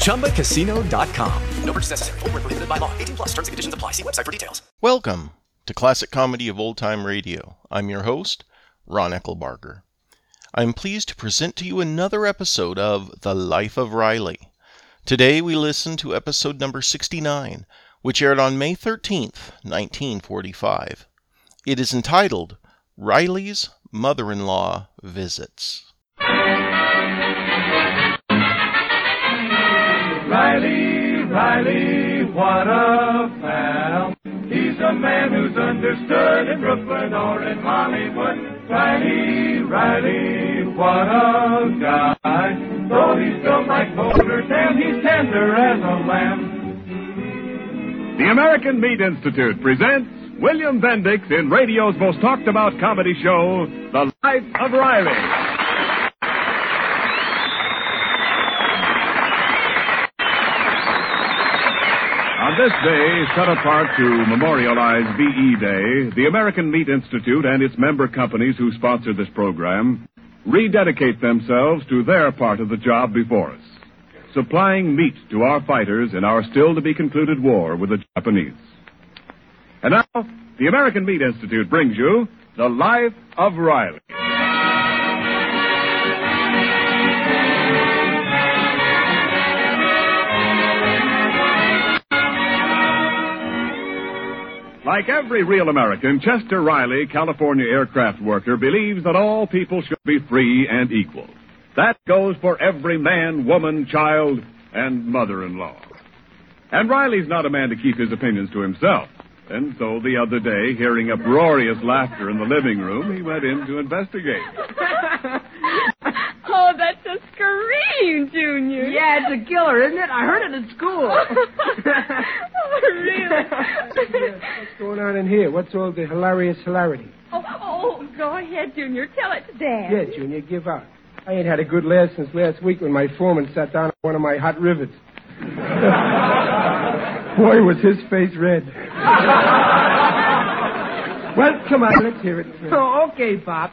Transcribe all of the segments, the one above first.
ChumbaCasino.com. No purchase necessary. Full prohibited by law. 18 plus terms and conditions apply. See website for details. Welcome to Classic Comedy of Old Time Radio. I'm your host, Ron Eckelbarger. I'm pleased to present to you another episode of The Life of Riley. Today we listen to episode number 69 which aired on May 13th, 1945. It is entitled Riley's Mother in Law Visits. Riley, Riley, what a pal. He's a man who's understood in Brooklyn or in Hollywood. Riley, Riley, what a guy. Though he's built like boulders and he's tender as a lamb. The American Meat Institute presents William Bendix in radio's most talked about comedy show, The Life of Riley. This day, set apart to memorialize VE Day, the American Meat Institute and its member companies who sponsor this program rededicate themselves to their part of the job before us supplying meat to our fighters in our still to be concluded war with the Japanese. And now, the American Meat Institute brings you The Life of Riley. Like every real American, Chester Riley, California aircraft worker, believes that all people should be free and equal. That goes for every man, woman, child, and mother in law. And Riley's not a man to keep his opinions to himself. And so the other day, hearing uproarious laughter in the living room, he went in to investigate. oh, that's a scream, Junior. Yeah, it's a killer, isn't it? I heard it at school. oh, really? What's going on in here? What's all the hilarious hilarity? Oh, oh, oh go ahead, Junior. Tell it to Dad. Yeah, Junior, give out. I ain't had a good laugh since last week when my foreman sat down on one of my hot rivets. Boy, was his face red. well, come on, let's hear it. Oh, okay, Pop.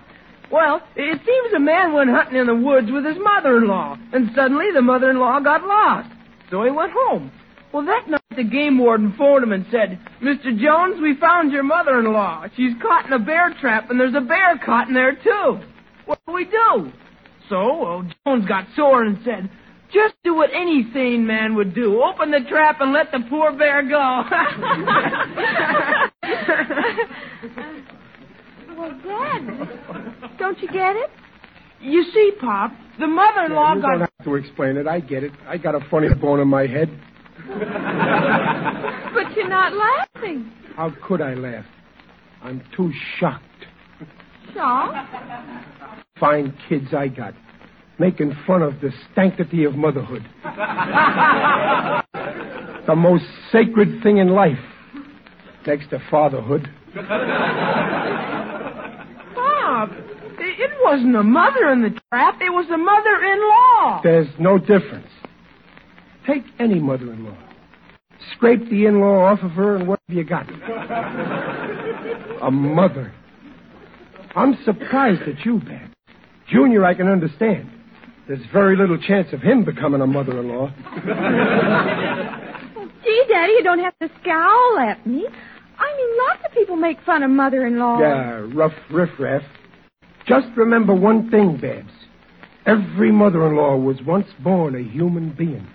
Well, it seems a man went hunting in the woods with his mother-in-law, and suddenly the mother-in-law got lost. So he went home. Well, that night the game warden phoned him and said, Mr. Jones, we found your mother-in-law. She's caught in a bear trap, and there's a bear caught in there, too. What do we do? So, well, Jones got sore and said, just do what any sane man would do. Open the trap and let the poor bear go. well, Dad, don't you get it? You see, Pop, the mother-in-law yeah, you got... don't have to explain it. I get it. I got a funny bone in my head. but you're not laughing. How could I laugh? I'm too shocked. Shocked? fine kids I got, making fun of the sanctity of motherhood. the most sacred thing in life, next to fatherhood. Bob, it wasn't a mother in the trap, it was a mother in law. There's no difference. Take any mother in law. Scrape the in law off of her, and what have you got? a mother. I'm surprised at you, Ben. Junior, I can understand. There's very little chance of him becoming a mother in law. well, gee, Daddy, you don't have to scowl at me. I mean, lots of people make fun of mother in law. Yeah, rough riffraff. Just remember one thing, Babs. Every mother in law was once born a human being.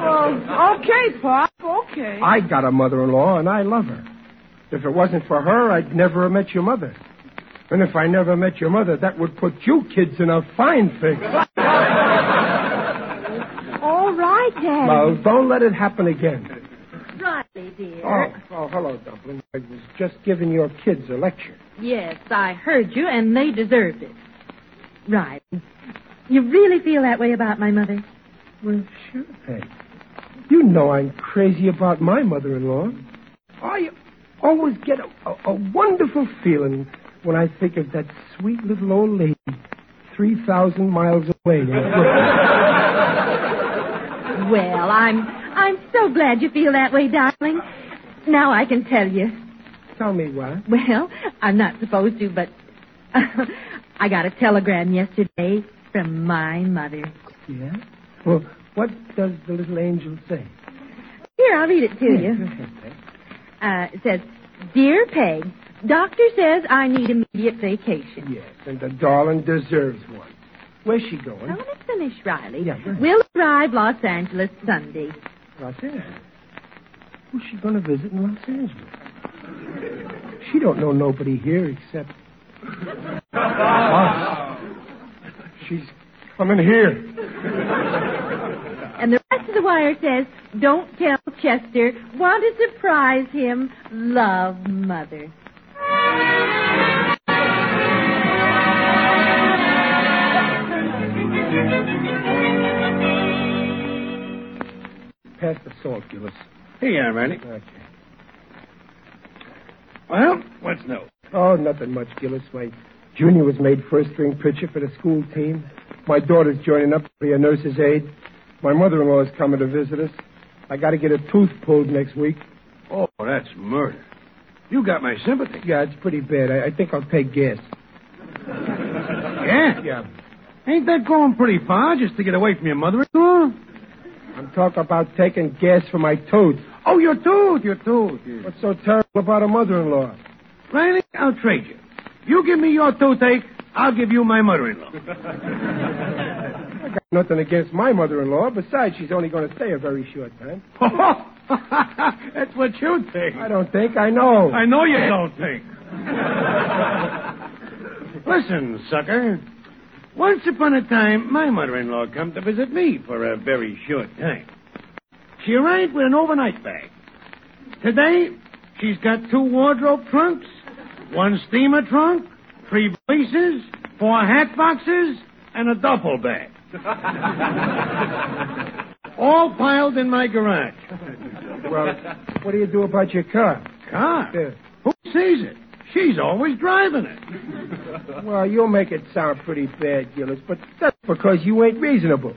Oh, okay, Pop, okay. I got a mother-in-law, and I love her. If it wasn't for her, I'd never have met your mother. And if I never met your mother, that would put you kids in a fine fix. All right, Dad. Now, don't let it happen again. Dear. Oh, oh, hello, Dumpling. I was just giving your kids a lecture. Yes, I heard you, and they deserved it. Right. you really feel that way about my mother? Well, sure, Peg. You know I'm crazy about my mother-in-law. I always get a, a, a wonderful feeling when I think of that sweet little old lady 3,000 miles away. Well, I'm I'm so glad you feel that way, darling. Now I can tell you. Tell me what? Well, I'm not supposed to, but I got a telegram yesterday from my mother. Yeah? Well, what does the little angel say? Here, I'll read it to you. Uh, it says, Dear Peg, doctor says I need immediate vacation. Yes, and the darling deserves one. Where's she going? Now, let me finish, Riley. Yeah. We'll arrive Los Angeles Sunday. Los Angeles. Who's she going to visit in Los Angeles? She don't know nobody here except us. She's coming here. And the rest of the wire says, Don't tell Chester. Want to surprise him. Love, Mother. Pass the salt, Gillis. Here you are, Randy. Okay. Well, what's new? Oh, nothing much, Gillis. My junior was made first string pitcher for the school team. My daughter's joining up to be a nurse's aide. My mother-in-law is coming to visit us. I got to get a tooth pulled next week. Oh, that's murder. You got my sympathy. Yeah, it's pretty bad. I, I think I'll take gas. Yeah? Yeah. Ain't that going pretty far just to get away from your mother-in-law? I'm talking about taking gas for my tooth. Oh, your tooth, your tooth. yeah. What's so terrible about a mother-in-law? Riley, I'll trade you. You give me your toothache, I'll give you my mother-in-law. I got nothing against my mother-in-law. Besides, she's only going to stay a very short time. That's what you think. I don't think. I know. I know you don't think. Listen, sucker. Once upon a time, my mother-in-law come to visit me for a very short time. She arrived with an overnight bag. Today, she's got two wardrobe trunks, one steamer trunk, three valises, four hat boxes, and a duffel bag. All piled in my garage. Well, what do you do about your car? Car? Yeah. Who sees it? She's always driving it. Well, you'll make it sound pretty bad, Gillis, but that's because you ain't reasonable.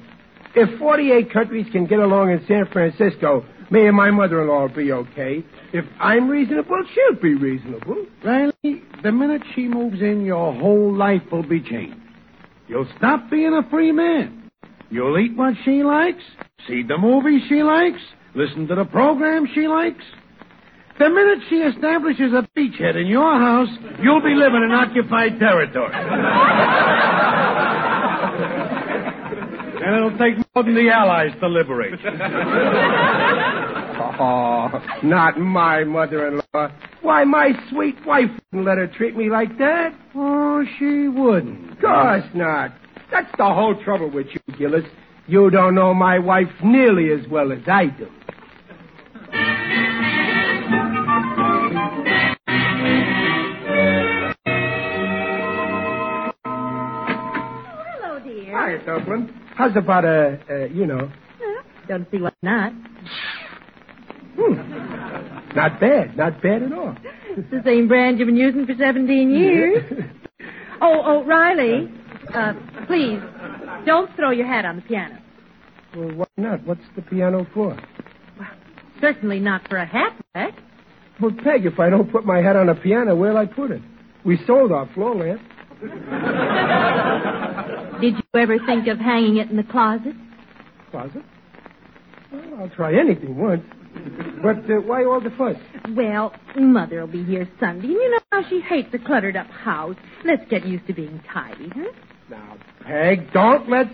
If 48 countries can get along in San Francisco, me and my mother-in-law will be okay. If I'm reasonable, she'll be reasonable. Riley, the minute she moves in, your whole life will be changed. You'll stop being a free man. You'll eat what she likes, see the movies she likes, listen to the program she likes. The minute she establishes a beachhead in your house, you'll be living in occupied territory. and it'll take more than the Allies to liberate. Oh, not my mother-in-law. Why, my sweet wife wouldn't let her treat me like that. Oh, she wouldn't. Of course not. That's the whole trouble with you, Gillis. You don't know my wife nearly as well as I do. Dear. Hi, Dublin. How's about a, uh, you know, Huh? Don't see why not. hmm. not bad, not bad at all. It's the same brand you've been using for 17 years. oh, oh, Riley, uh, please, don't throw your hat on the piano. well, why not? What's the piano for? Well, Certainly not for a hat rack. Well, Peg, if I don't put my hat on a piano, where'll I put it? We sold our floor lamp. Did you ever think of hanging it in the closet? Closet? Well, I'll try anything once. But uh, why all the fuss? Well, Mother will be here Sunday, and you know how she hates a cluttered up house. Let's get used to being tidy, huh? Now, Peg, don't let's.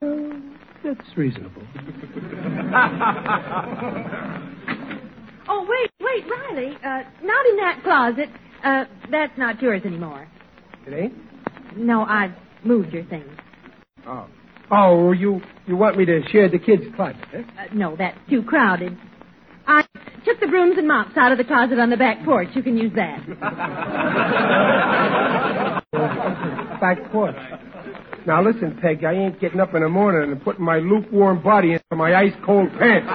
That's reasonable. Oh, wait, wait, Riley. Uh, not in that closet. Uh, that's not yours anymore. It ain't? No, I've moved your things. Oh. Oh, you you want me to share the kids' closet, eh? Uh, no, that's too crowded. I took the brooms and mops out of the closet on the back porch. You can use that. Back porch. Now listen, Peg, I ain't getting up in the morning and putting my lukewarm body into my ice cold pants.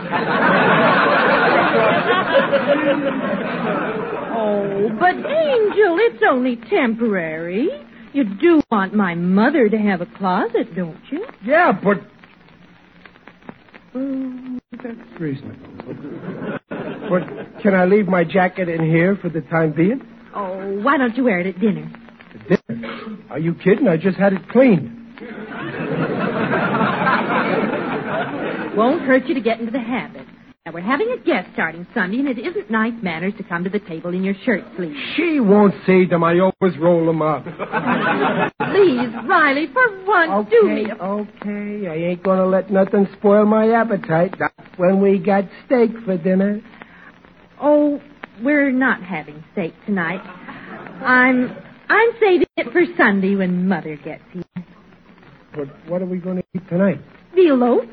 oh, but Angel, it's only temporary. You do want my mother to have a closet, don't you? Yeah, but. Mm, that's reasonable. but can I leave my jacket in here for the time being? Oh, why don't you wear it at dinner? Dinner? Are you kidding? I just had it cleaned. Won't hurt you to get into the habit. Now, we're having a guest starting Sunday, and it isn't nice manners to come to the table in your shirt sleeves. She won't say them. I always roll them up. Please, Riley, for once, okay, do me. A... Okay, I ain't gonna let nothing spoil my appetite. That's when we got steak for dinner. Oh, we're not having steak tonight. I'm I'm saving it for Sunday when Mother gets here. But what are we going to eat tonight? Veal loaf.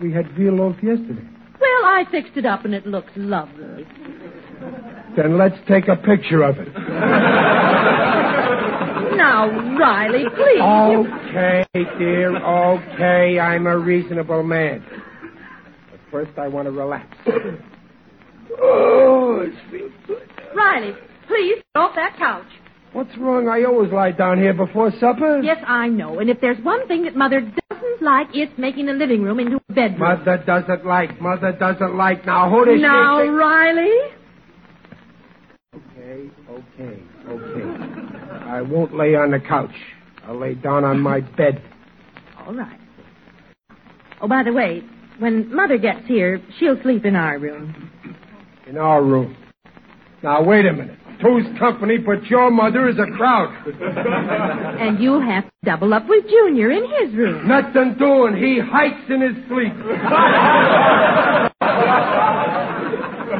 We had veal loaf yesterday. Well, I fixed it up and it looks lovely. Then let's take a picture of it. now, Riley, please. Okay, dear. Okay, I'm a reasonable man. But first, I want to relax. oh, it feels good. Riley, please get off that couch. What's wrong? I always lie down here before supper. Yes, I know. And if there's one thing that Mother doesn't like, it's making the living room into bedroom. Mother doesn't like. Mother doesn't like. Now, hold it. Now, shake, Riley. Okay, okay, okay. I won't lay on the couch. I'll lay down on my bed. All right. Oh, by the way, when Mother gets here, she'll sleep in our room. In our room. Now, wait a minute. Two's company, but your mother is a crowd. and you'll have to double up with Junior in his room. Nothing doing. He hikes in his sleep.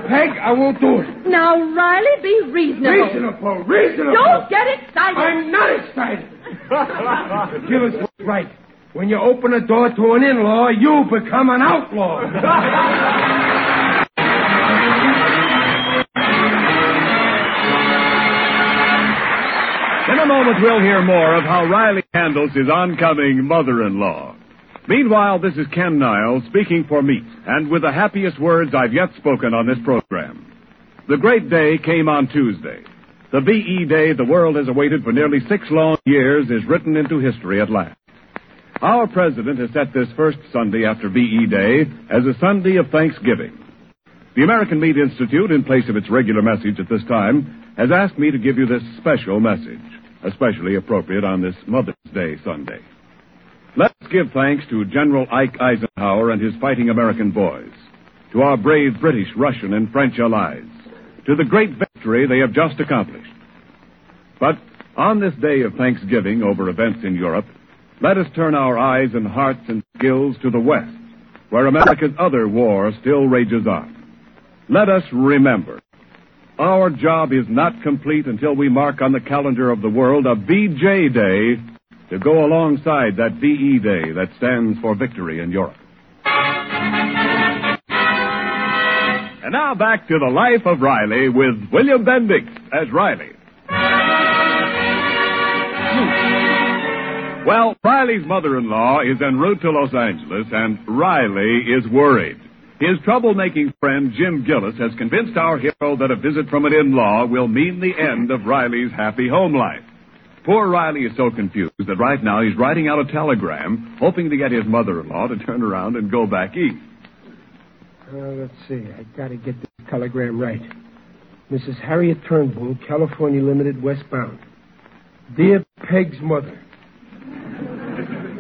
Peg, I won't do it. Now, Riley, be reasonable. Reasonable, reasonable. Don't get excited. I'm not excited. Gillis was right. When you open a door to an in-law, you become an outlaw. In a moment, we'll hear more of how Riley handles his oncoming mother-in-law. Meanwhile, this is Ken Niles speaking for Meat, and with the happiest words I've yet spoken on this program. The great day came on Tuesday. The VE Day the world has awaited for nearly six long years is written into history at last. Our president has set this first Sunday after VE Day as a Sunday of Thanksgiving. The American Meat Institute, in place of its regular message at this time, has asked me to give you this special message, especially appropriate on this Mother's Day Sunday. Let's give thanks to General Ike Eisenhower and his fighting American boys, to our brave British, Russian, and French allies, to the great victory they have just accomplished. But on this day of Thanksgiving over events in Europe, let us turn our eyes and hearts and skills to the West, where America's other war still rages on. Let us remember, our job is not complete until we mark on the calendar of the world a VJ Day to go alongside that VE Day that stands for victory in Europe. And now back to the life of Riley with William Bendix as Riley. Well, Riley's mother-in-law is en route to Los Angeles, and Riley is worried. His troublemaking friend Jim Gillis has convinced our hero that a visit from an in-law will mean the end of Riley's happy home life. Poor Riley is so confused that right now he's writing out a telegram, hoping to get his mother-in-law to turn around and go back east. Uh, let's see. I gotta get this telegram right. Mrs. Harriet Turnbull, California Limited, westbound. Dear Peg's mother.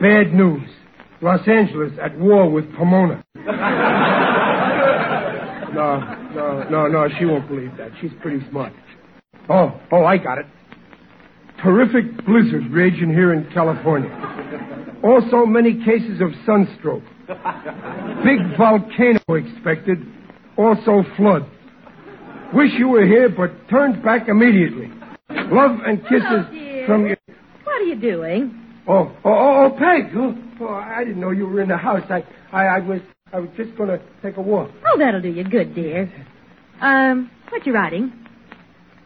Bad news. Los Angeles at war with Pomona. no, no, no, no, she won't believe that. She's pretty smart. Oh, oh, I got it. Terrific blizzard raging here in California. Also, many cases of sunstroke. Big volcano expected. Also, flood. Wish you were here, but turned back immediately. Love and kisses from your. What are you doing? Oh, oh, oh, oh, Peg. Oh, oh, I didn't know you were in the house. I, I, I was, I was just going to take a walk. Oh, that'll do you good, dear. Um, what you writing?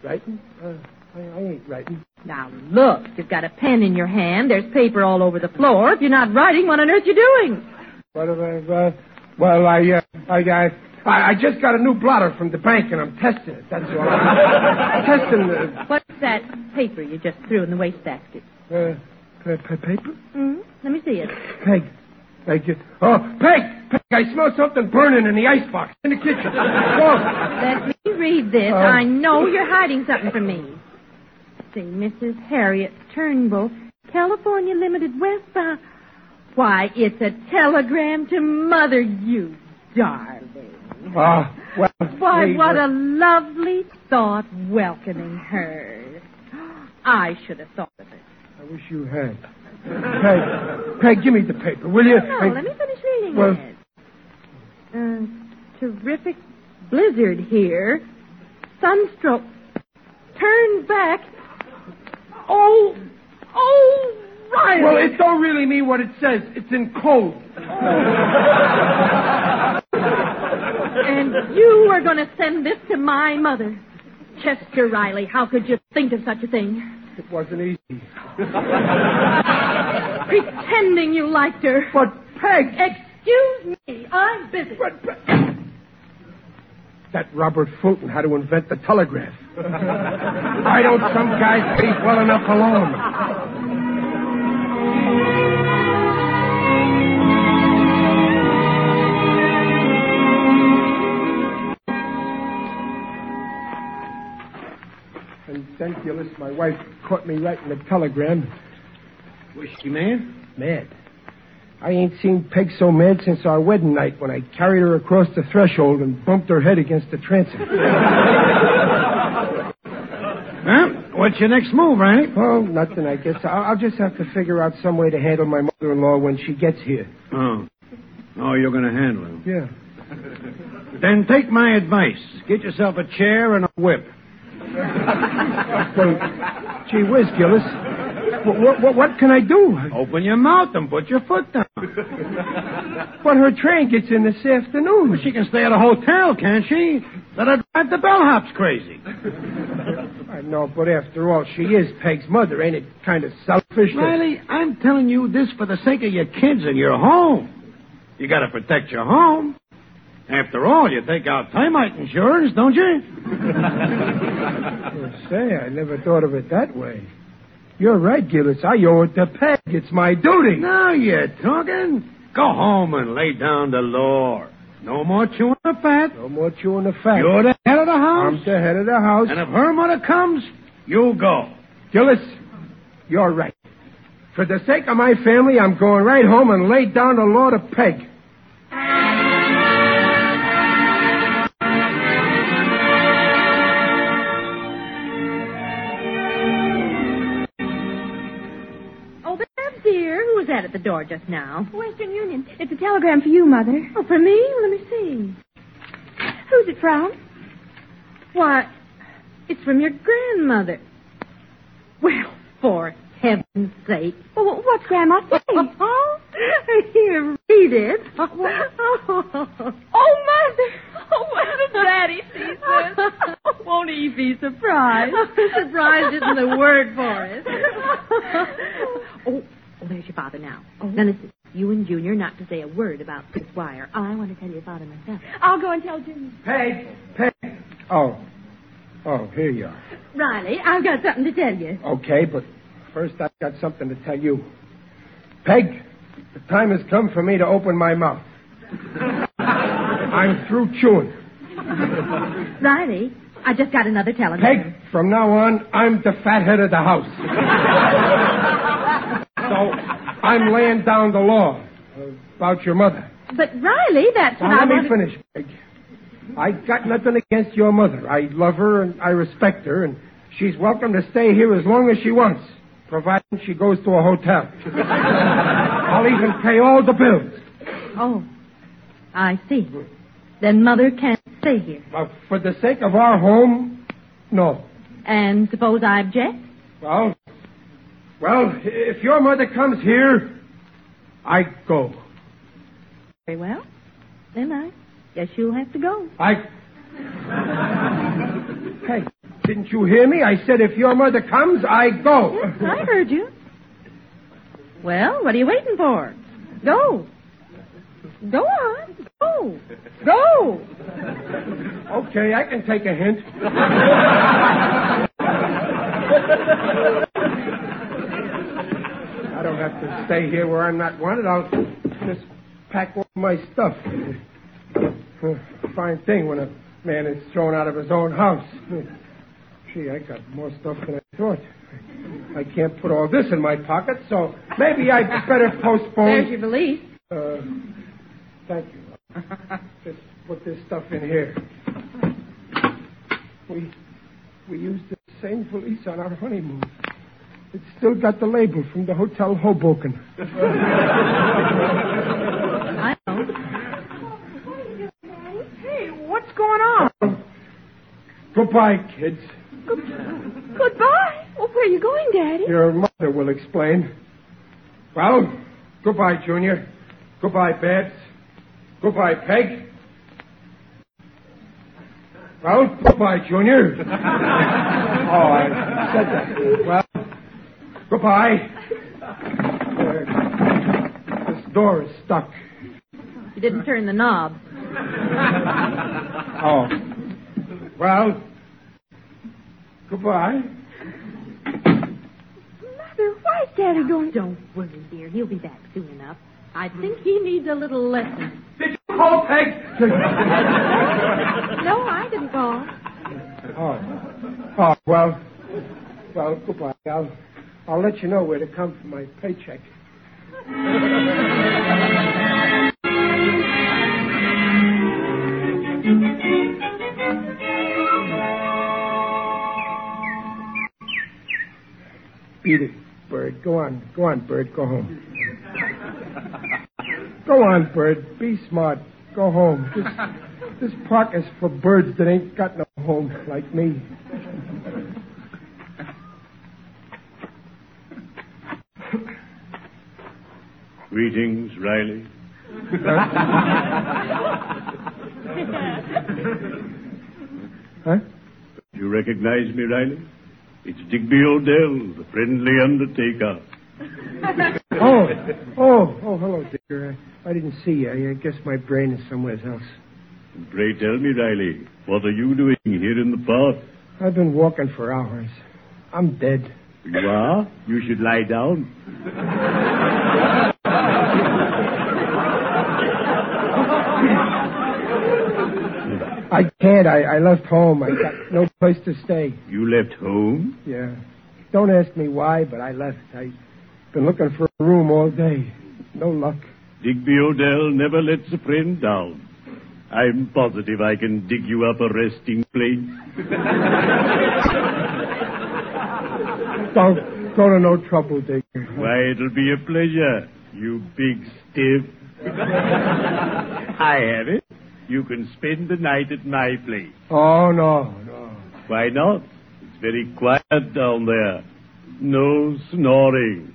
Writing? Uh, I, I ain't writing. Now, look, you've got a pen in your hand. There's paper all over the floor. If you're not writing, what on earth are you doing? What have I, uh, well, I, uh, I, I, I, I just got a new blotter from the bank and I'm testing it. That's all. I'm testing the, What's that paper you just threw in the wastebasket? uh, pa- pa- paper? Hmm? Let me see it. Peg. Oh, Peg! Peg, I smell something burning in the icebox in the kitchen. Oh, Let me read this. Oh. I know you're hiding something from me. See, Mrs. Harriet Turnbull, California Limited Westbound. Why, it's a telegram to Mother, you darling. Ah, well. Why, what uh, a lovely thought welcoming her. I should have thought of it. I wish you had. Peg, Peg, give me the paper, will you? No, I- let me finish reading Well- it. Uh, terrific blizzard here. Sunstroke. Turn back. Oh, oh, Riley. Well, it don't really mean what it says. It's in code. And you are going to send this to my mother. Chester Riley, how could you think of such a thing? It wasn't easy. Pretending you liked her. But, Peg, Excuse me, I'm busy. that Robert Fulton had to invent the telegraph. Why don't some guys leave well enough alone? And then, Gillis, my wife caught me writing a telegram. Was she mad? Mad. I ain't seen Peg so mad since our wedding night when I carried her across the threshold and bumped her head against the transom. Huh? What's your next move, Riley? Oh, nothing, I guess. I'll, I'll just have to figure out some way to handle my mother-in-law when she gets here. Oh. Oh, you're going to handle him. Yeah. Then take my advice. Get yourself a chair and a whip. Well, gee whiz, Gillis. What, what, what can I do? Open your mouth and put your foot down. But her train gets in this afternoon. She can stay at a hotel, can't she? Let her drive the bellhops crazy. I know, but after all, she is Peg's mother. Ain't it kind of selfish? to- Riley, I'm telling you this for the sake of your kids and your home. You got to protect your home. After all, you take out termite insurance, don't you? Well, say, I never thought of it that way. You're right, Gillis. I owe it to Peg. It's my duty. Now you're talking. Go home and lay down the law. No more chewing the fat. No more chewing the fat. You're the head of the house. I'm the head of the house. And if her mother comes, you go. Gillis, you're right. For the sake of my family, I'm going right home and lay down the law to Peg. At the door just now? Western Union. It's a telegram for you, Mother. Oh, for me? Let me see. Who's it from? Why, it's from your grandmother. Well, for heaven's sake. Well, what's Grandma saying? Oh, here, read it. Oh, oh, Mother. Oh, when Daddy sees this, won't he be surprised? surprised isn't the word for it. oh, oh, there's your father now. Oh. Now listen, you and Junior not to say a word about this wire. Oh, I want to tell your father myself. I'll go and tell Junior. Peg, Peg. Oh, oh, here you are. Riley, I've got something to tell you. Okay, but first I've got something to tell you. Peg, the time has come for me to open my mouth. I'm through chewing. Riley, I just got another telegram. Peg, from now on, I'm the fathead of the house. So I'm laying down the law about your mother. But Riley, that's what Now, I let me finish, Peg. I got nothing against your mother. I love her and I respect her, and she's welcome to stay here as long as she wants, providing she goes to a hotel. I'll even pay all the bills. Oh, I see. Then Mother can't stay here. But for the sake of our home, no. And suppose I object? Well, well, if your mother comes here, I go. Very well. Then I guess you'll have to go. I. hey, didn't you hear me? I said if your mother comes, I go. Yes, I heard you. Well, what are you waiting for? Go. Go on. Go. Go. Okay, I can take a hint. I don't have to stay here where I'm not wanted. I'll just pack all my stuff. Fine thing when a man is thrown out of his own house. Gee, I got more stuff than I thought. I can't put all this in my pocket, so maybe I'd better postpone. There's your valise. Uh, thank you. Just put this stuff in here. We we used the same valise on our honeymoon. It's still got the label from the Hotel Hoboken. I know. Hey, what's going on? Goodbye, kids. Goodbye. Oh, where are you going, Daddy? Your mother will explain. Well, goodbye, Junior. Goodbye, Babs. Goodbye, Peg. Well, goodbye, Junior. oh, I said that. Well, goodbye. Uh, this door is stuck. You didn't turn the knob. Oh. Well, goodbye. Mother, why's Daddy going? Don't worry, dear. He'll be back soon enough. I think he needs a little lesson. Did you call Peg? No, I didn't call. Oh. Oh, well. Well, goodbye. I'll, I'll let you know where to come for my paycheck. Beat it, Bird. Go on. Go on, Bird. Go home. Go on, Bird. Be smart. Go home. This, this park is for birds that ain't got no home like me. Greetings, Riley. Huh? You recognize me, Riley? It's Digby O'Dell, the friendly undertaker. Oh, oh, oh, hello, Digger. I, I didn't see you. I, I guess my brain is somewhere else. Pray tell me, Riley, what are you doing here in the park? I've been walking for hours. I'm dead. You are? You should lie down. I can't. I, I left home. I got no place to stay. You left home? Yeah. Don't ask me why, but I left. I've been looking for a room all day. No luck. Digby O'Dell never lets a friend down. I'm positive I can dig you up a resting place. Don't go to no trouble, Digger. Why, it'll be a pleasure, you big stiff. I have it. You can spend the night at my place. Oh, no, no. Why not? It's very quiet down there. No snoring.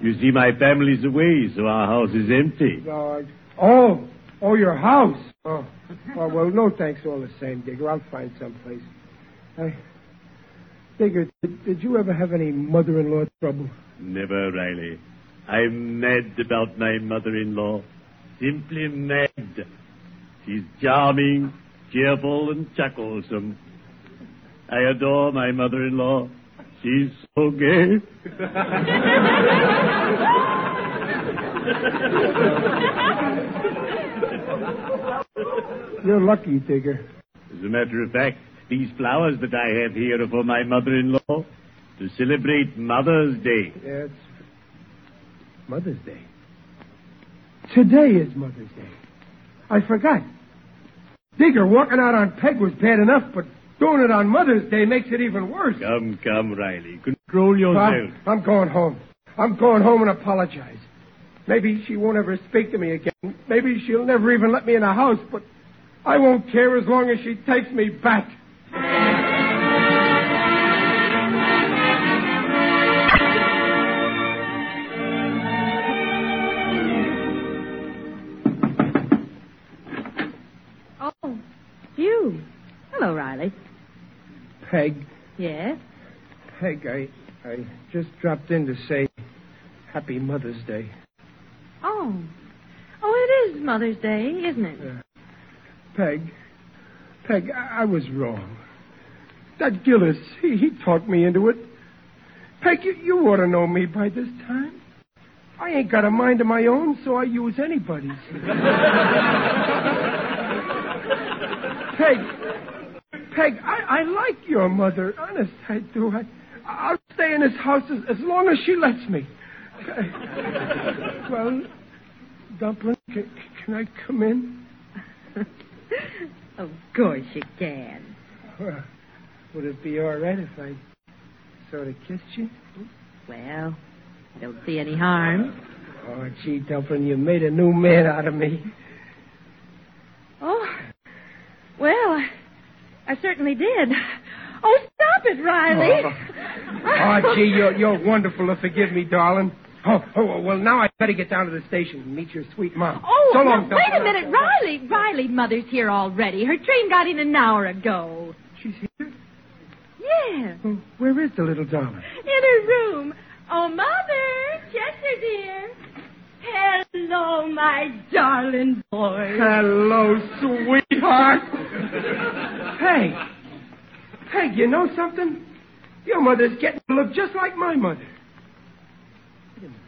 You see, my family's away, so our house is empty. Oh, oh, your house. Oh. oh, well, no thanks all the same, Digger. I'll find someplace. I... Digger, did, did you ever have any mother-in-law trouble? Never, Riley. I'm mad about my mother-in-law. Simply mad. She's charming, cheerful, and chucklesome. I adore my mother-in-law. She's so gay. You're lucky, Digger. As a matter of fact, these flowers that I have here are for my mother-in-law to celebrate Mother's Day. Yes. Mother's Day. Today is Mother's Day. I forgot. Digger, walking out on Peg was bad enough, but doing it on Mother's Day makes it even worse. Come, come, Riley. Control yourself. I'm, I'm going home. I'm going home and apologize. Maybe she won't ever speak to me again. Maybe she'll never even let me in the house, but I won't care as long as she takes me back. Peg, Yes? Peg, I, I just dropped in to say Happy Mother's Day. Oh. Oh, it is Mother's Day, isn't it? Peg, Peg, I, I was wrong. That Gillis, he, he talked me into it. Peg, you, you ought to know me by this time. I ain't got a mind of my own, so I use anybody's. Peg, Peg, I, I like your mother. Honest, I do. I, I'll stay in this house as, as long as she lets me. well, Dumpling, can, can I come in? Of course you can. Well, would it be all right if I sort of kissed you? Well, I don't see any harm. Oh, gee, Dumpling, you made a new man out of me. Oh, well, I, certainly did. Oh, stop it, Riley. Oh. oh, gee, you're, you're wonderful to forgive me, darling. Oh, oh, well, now I better get down to the station and meet your sweet mom. Oh, so long, wait a minute, Riley. Riley, Mother's here already. Her train got in an hour ago. She's here? Yes, Oh, where is the little darling? in her room. Oh, Mother, Chester dear. Hello, my darling boy. Hello, sweetheart. hey, hey, you know something? Your mother's getting to look just like my mother. Wait a minute.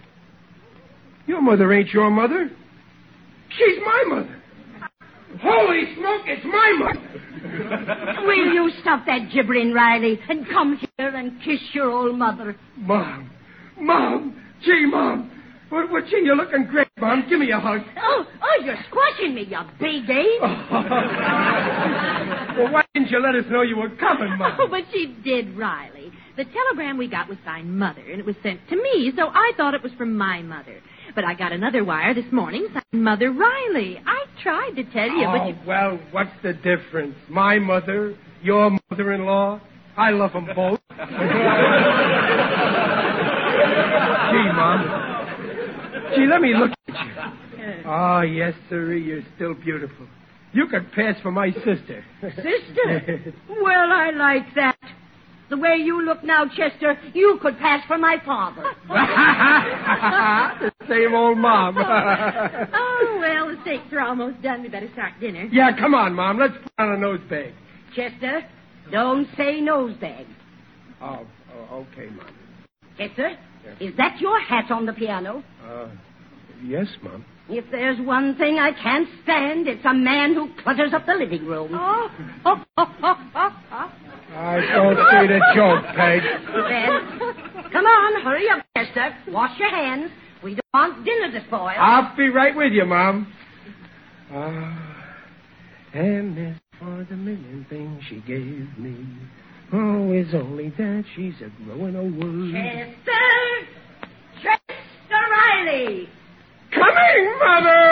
Your mother ain't your mother. She's my mother. Holy smoke, it's my mother. Will you stop that gibbering, Riley, and come here and kiss your old mother? Mom, Mom, gee, Mom. What, what, gee, you're looking great, Mom. Give me a hug. Oh, oh, you're squashing me, you big ape. well, why didn't you let us know you were coming, Mom? Oh, but she did, Riley. The telegram we got was signed Mother, and it was sent to me, so I thought it was from my mother. But I got another wire this morning signed Mother Riley. I tried to tell you, but Oh, you... well, what's the difference? My mother, your mother-in-law? I love them both. Gee, Mom. Gee, let me look at you. Oh, yes, sir, you're still beautiful. You could pass for my sister. Sister? Well, I like that. The way you look now, Chester, you could pass for my father. the same old mom. oh, well, the steaks are almost done. We better start dinner. yeah, come on, Mom. Let's put on a nosebag. Chester, don't say nosebag. Oh, oh okay, Mom. Chester, is that your hat on the piano? Uh, yes, Mom. If there's one thing I can't stand, it's a man who clutters up the living room. Oh, I don't see the joke, Peg. Then, come on, hurry up, Chester. Wash your hands. We don't want dinner to spoil. I'll be right with you, Mom. Ah, and as for the million things she gave me, oh, it's only that she's a growing old. Chester! Chester Riley! Coming, Mother!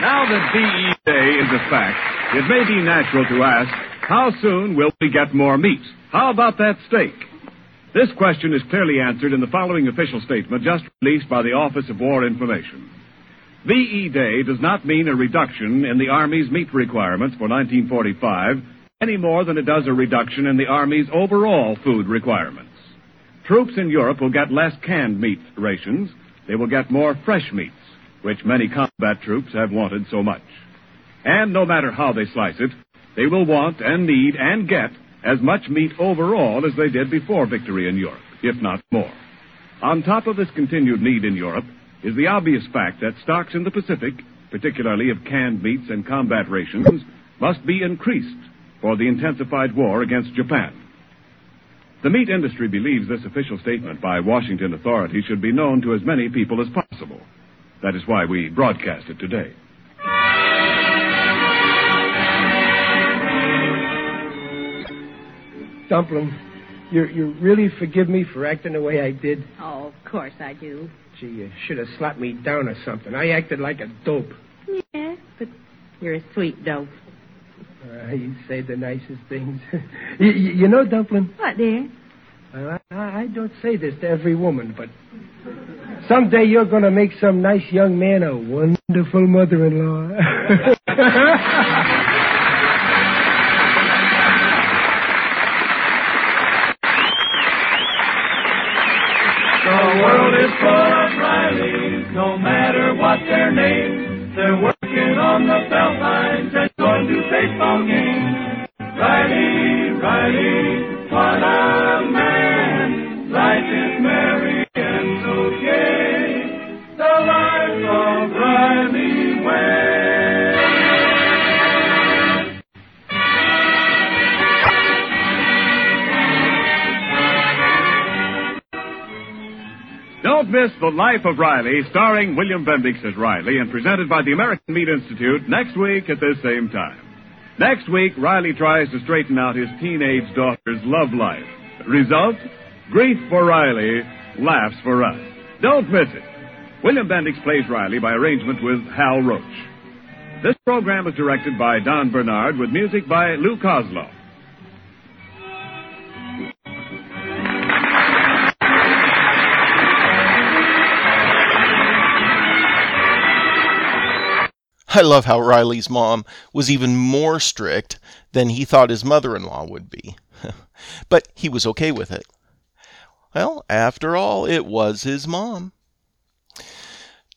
Now that VE Day is a fact, it may be natural to ask, how soon will we get more meat? How about that steak? This question is clearly answered in the following official statement just released by the Office of War Information. VE Day does not mean a reduction in the Army's meat requirements for 1945 any more than it does a reduction in the Army's overall food requirements. Troops in Europe will get less canned meat rations. They will get more fresh meats, which many combat troops have wanted so much. And no matter how they slice it, they will want and need and get as much meat overall as they did before victory in Europe, if not more. On top of this continued need in Europe is the obvious fact that stocks in the Pacific, particularly of canned meats and combat rations, must be increased for the intensified war against Japan. The meat industry believes this official statement by Washington authorities should be known to as many people as possible. That is why we broadcast it today. Dumpling, you you really forgive me for acting the way I did? Oh, of course I do. Gee, you should have slapped me down or something. I acted like a dope. Yeah, but you're a sweet dope. Uh, you say the nicest things. you, you know, Dumpling, What, dear? well, I, I don't say this to every woman, but someday you're going to make some nice young man a wonderful mother-in-law. Miss The Life of Riley, starring William Bendix as Riley and presented by the American Meat Institute next week at this same time. Next week, Riley tries to straighten out his teenage daughter's love life. Result? Grief for Riley, laughs for us. Don't miss it. William Bendix plays Riley by arrangement with Hal Roach. This program is directed by Don Bernard with music by Lou Kozloff. I love how Riley's mom was even more strict than he thought his mother in law would be. but he was okay with it. Well, after all, it was his mom.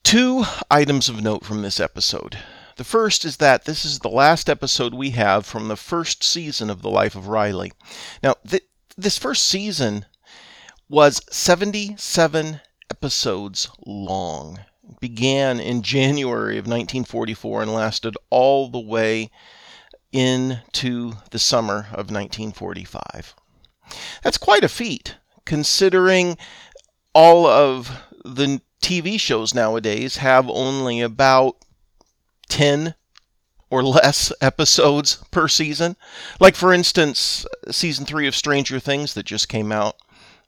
Two items of note from this episode. The first is that this is the last episode we have from the first season of The Life of Riley. Now, th- this first season was 77 episodes long. Began in January of 1944 and lasted all the way into the summer of 1945. That's quite a feat, considering all of the TV shows nowadays have only about 10 or less episodes per season. Like, for instance, season three of Stranger Things that just came out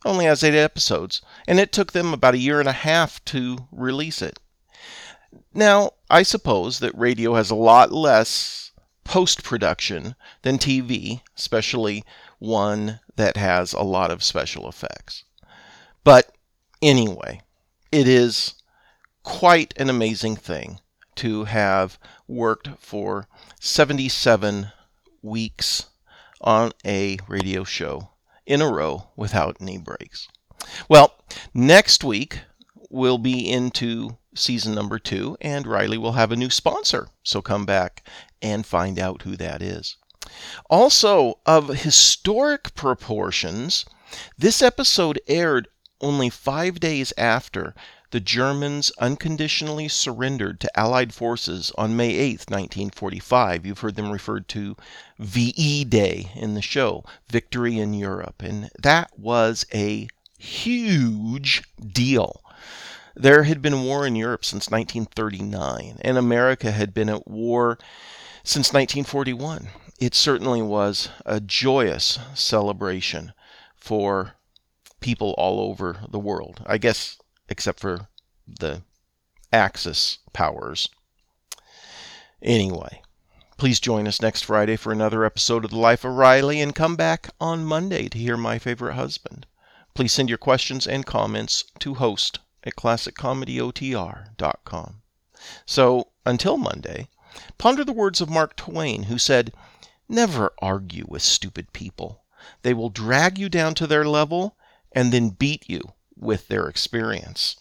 only has eight episodes, and it took them about a year and a half to release it. Now, I suppose that radio has a lot less post production than TV, especially one that has a lot of special effects. But anyway, it is quite an amazing thing to have worked for 77 weeks on a radio show in a row without any breaks. Well, next week we'll be into season number two, and Riley will have a new sponsor. So come back and find out who that is. Also, of historic proportions, this episode aired only five days after the Germans unconditionally surrendered to Allied forces on May 8, 1945. You've heard them referred to VE Day in the show, Victory in Europe. And that was a huge deal. There had been war in Europe since 1939, and America had been at war since 1941. It certainly was a joyous celebration for people all over the world. I guess except for the Axis powers. Anyway, please join us next Friday for another episode of The Life of Riley and come back on Monday to hear My Favorite Husband. Please send your questions and comments to host at classiccomedyotr.com. So, until Monday, ponder the words of Mark Twain, who said, Never argue with stupid people. They will drag you down to their level and then beat you with their experience.